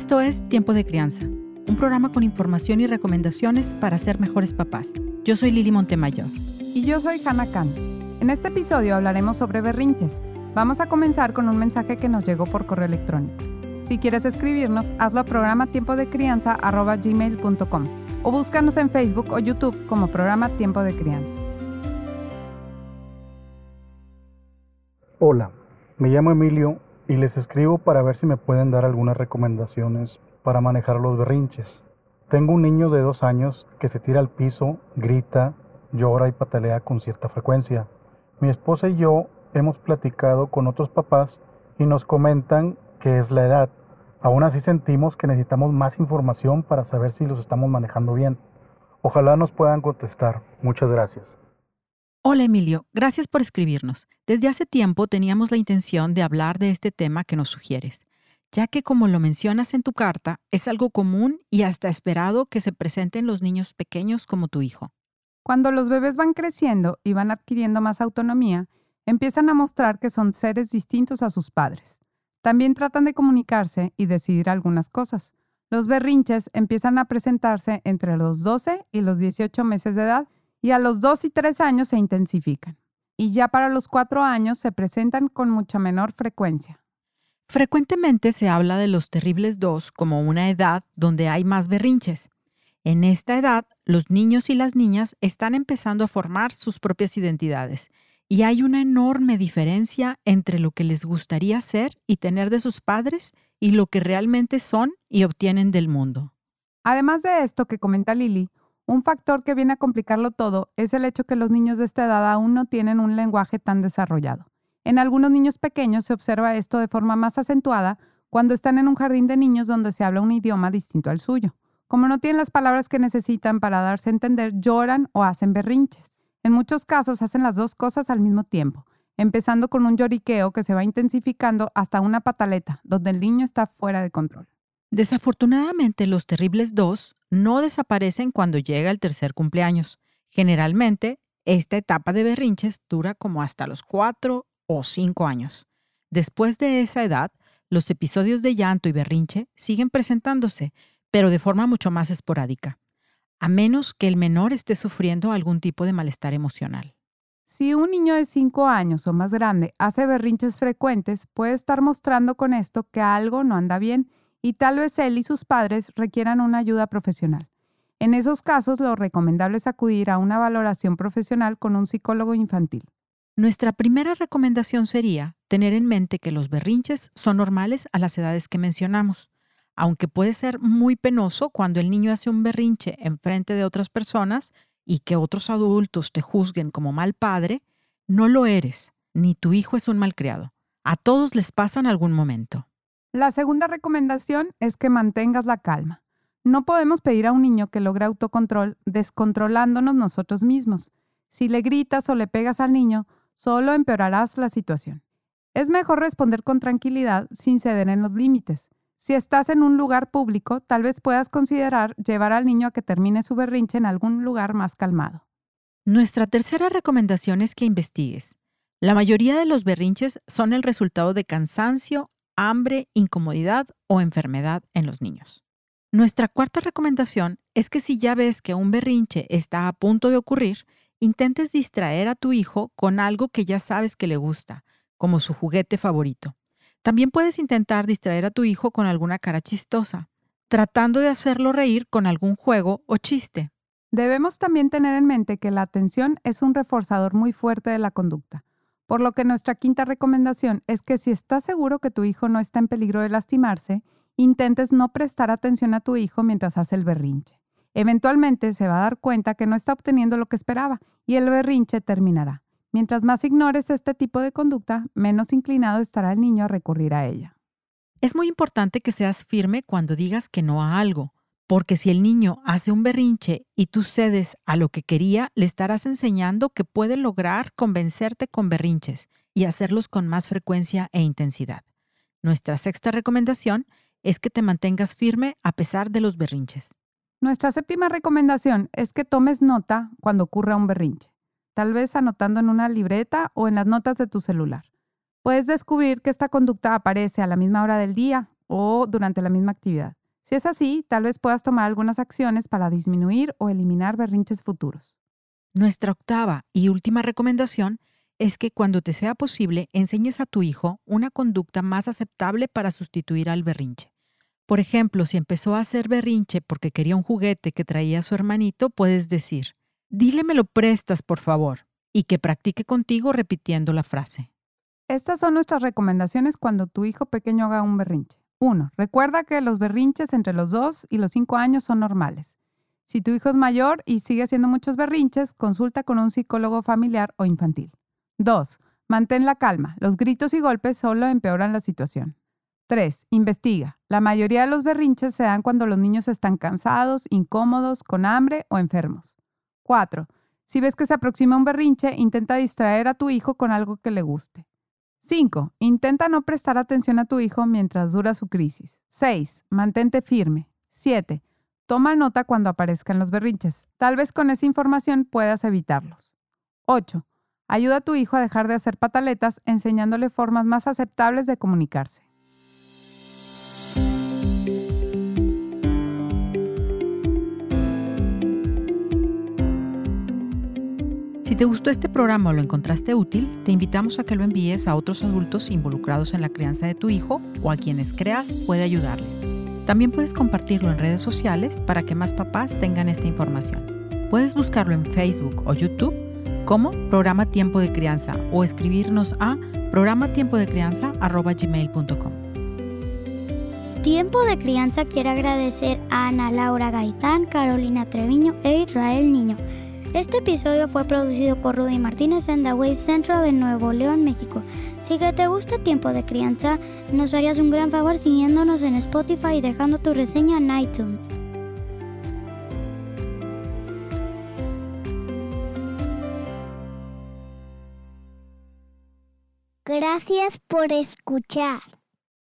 Esto es Tiempo de Crianza, un programa con información y recomendaciones para ser mejores papás. Yo soy Lili Montemayor. Y yo soy Hannah Khan. En este episodio hablaremos sobre berrinches. Vamos a comenzar con un mensaje que nos llegó por correo electrónico. Si quieres escribirnos, hazlo a programa tiempo de crianza gmail.com o búscanos en Facebook o YouTube como programa Tiempo de Crianza. Hola, me llamo Emilio y les escribo para ver si me pueden dar algunas recomendaciones para manejar los berrinches. Tengo un niño de dos años que se tira al piso, grita, llora y patalea con cierta frecuencia. Mi esposa y yo hemos platicado con otros papás y nos comentan que es la edad. Aún así sentimos que necesitamos más información para saber si los estamos manejando bien. Ojalá nos puedan contestar. Muchas gracias. Hola Emilio, gracias por escribirnos. Desde hace tiempo teníamos la intención de hablar de este tema que nos sugieres, ya que como lo mencionas en tu carta, es algo común y hasta esperado que se presenten los niños pequeños como tu hijo. Cuando los bebés van creciendo y van adquiriendo más autonomía, empiezan a mostrar que son seres distintos a sus padres. También tratan de comunicarse y decidir algunas cosas. Los berrinches empiezan a presentarse entre los 12 y los 18 meses de edad y a los 2 y 3 años se intensifican. Y ya para los 4 años se presentan con mucha menor frecuencia. Frecuentemente se habla de los terribles dos como una edad donde hay más berrinches. En esta edad, los niños y las niñas están empezando a formar sus propias identidades y hay una enorme diferencia entre lo que les gustaría ser y tener de sus padres y lo que realmente son y obtienen del mundo. Además de esto que comenta Lili, un factor que viene a complicarlo todo es el hecho que los niños de esta edad aún no tienen un lenguaje tan desarrollado. En algunos niños pequeños se observa esto de forma más acentuada cuando están en un jardín de niños donde se habla un idioma distinto al suyo. Como no tienen las palabras que necesitan para darse a entender, lloran o hacen berrinches. En muchos casos hacen las dos cosas al mismo tiempo, empezando con un lloriqueo que se va intensificando hasta una pataleta, donde el niño está fuera de control. Desafortunadamente, los terribles dos no desaparecen cuando llega el tercer cumpleaños. Generalmente, esta etapa de berrinches dura como hasta los cuatro o cinco años. Después de esa edad, los episodios de llanto y berrinche siguen presentándose, pero de forma mucho más esporádica, a menos que el menor esté sufriendo algún tipo de malestar emocional. Si un niño de cinco años o más grande hace berrinches frecuentes, puede estar mostrando con esto que algo no anda bien y tal vez él y sus padres requieran una ayuda profesional. En esos casos, lo recomendable es acudir a una valoración profesional con un psicólogo infantil. Nuestra primera recomendación sería tener en mente que los berrinches son normales a las edades que mencionamos, aunque puede ser muy penoso cuando el niño hace un berrinche en frente de otras personas y que otros adultos te juzguen como mal padre, no lo eres, ni tu hijo es un malcriado. A todos les pasa en algún momento. La segunda recomendación es que mantengas la calma. No podemos pedir a un niño que logre autocontrol descontrolándonos nosotros mismos. Si le gritas o le pegas al niño, solo empeorarás la situación. Es mejor responder con tranquilidad sin ceder en los límites. Si estás en un lugar público, tal vez puedas considerar llevar al niño a que termine su berrinche en algún lugar más calmado. Nuestra tercera recomendación es que investigues. La mayoría de los berrinches son el resultado de cansancio, hambre, incomodidad o enfermedad en los niños. Nuestra cuarta recomendación es que si ya ves que un berrinche está a punto de ocurrir, intentes distraer a tu hijo con algo que ya sabes que le gusta, como su juguete favorito. También puedes intentar distraer a tu hijo con alguna cara chistosa, tratando de hacerlo reír con algún juego o chiste. Debemos también tener en mente que la atención es un reforzador muy fuerte de la conducta. Por lo que nuestra quinta recomendación es que si estás seguro que tu hijo no está en peligro de lastimarse, intentes no prestar atención a tu hijo mientras hace el berrinche. Eventualmente se va a dar cuenta que no está obteniendo lo que esperaba y el berrinche terminará. Mientras más ignores este tipo de conducta, menos inclinado estará el niño a recurrir a ella. Es muy importante que seas firme cuando digas que no a algo. Porque si el niño hace un berrinche y tú cedes a lo que quería, le estarás enseñando que puede lograr convencerte con berrinches y hacerlos con más frecuencia e intensidad. Nuestra sexta recomendación es que te mantengas firme a pesar de los berrinches. Nuestra séptima recomendación es que tomes nota cuando ocurra un berrinche, tal vez anotando en una libreta o en las notas de tu celular. Puedes descubrir que esta conducta aparece a la misma hora del día o durante la misma actividad. Si es así, tal vez puedas tomar algunas acciones para disminuir o eliminar berrinches futuros. Nuestra octava y última recomendación es que cuando te sea posible enseñes a tu hijo una conducta más aceptable para sustituir al berrinche. Por ejemplo, si empezó a hacer berrinche porque quería un juguete que traía su hermanito, puedes decir, dile me lo prestas, por favor, y que practique contigo repitiendo la frase. Estas son nuestras recomendaciones cuando tu hijo pequeño haga un berrinche. 1. Recuerda que los berrinches entre los 2 y los 5 años son normales. Si tu hijo es mayor y sigue haciendo muchos berrinches, consulta con un psicólogo familiar o infantil. 2. Mantén la calma. Los gritos y golpes solo empeoran la situación. 3. Investiga. La mayoría de los berrinches se dan cuando los niños están cansados, incómodos, con hambre o enfermos. 4. Si ves que se aproxima un berrinche, intenta distraer a tu hijo con algo que le guste. 5. Intenta no prestar atención a tu hijo mientras dura su crisis. 6. Mantente firme. 7. Toma nota cuando aparezcan los berrinches. Tal vez con esa información puedas evitarlos. 8. Ayuda a tu hijo a dejar de hacer pataletas enseñándole formas más aceptables de comunicarse. Si te gustó este programa o lo encontraste útil, te invitamos a que lo envíes a otros adultos involucrados en la crianza de tu hijo o a quienes creas puede ayudarles. También puedes compartirlo en redes sociales para que más papás tengan esta información. Puedes buscarlo en Facebook o YouTube como Programa Tiempo de Crianza o escribirnos a programatiempodecrianza.gmail.com. Tiempo de Crianza quiere agradecer a Ana Laura Gaitán, Carolina Treviño e Israel Niño este episodio fue producido por Rudy Martínez en The Wave Central de Nuevo León, México. Si que te gusta Tiempo de Crianza, nos harías un gran favor siguiéndonos en Spotify y dejando tu reseña en iTunes. Gracias por escuchar.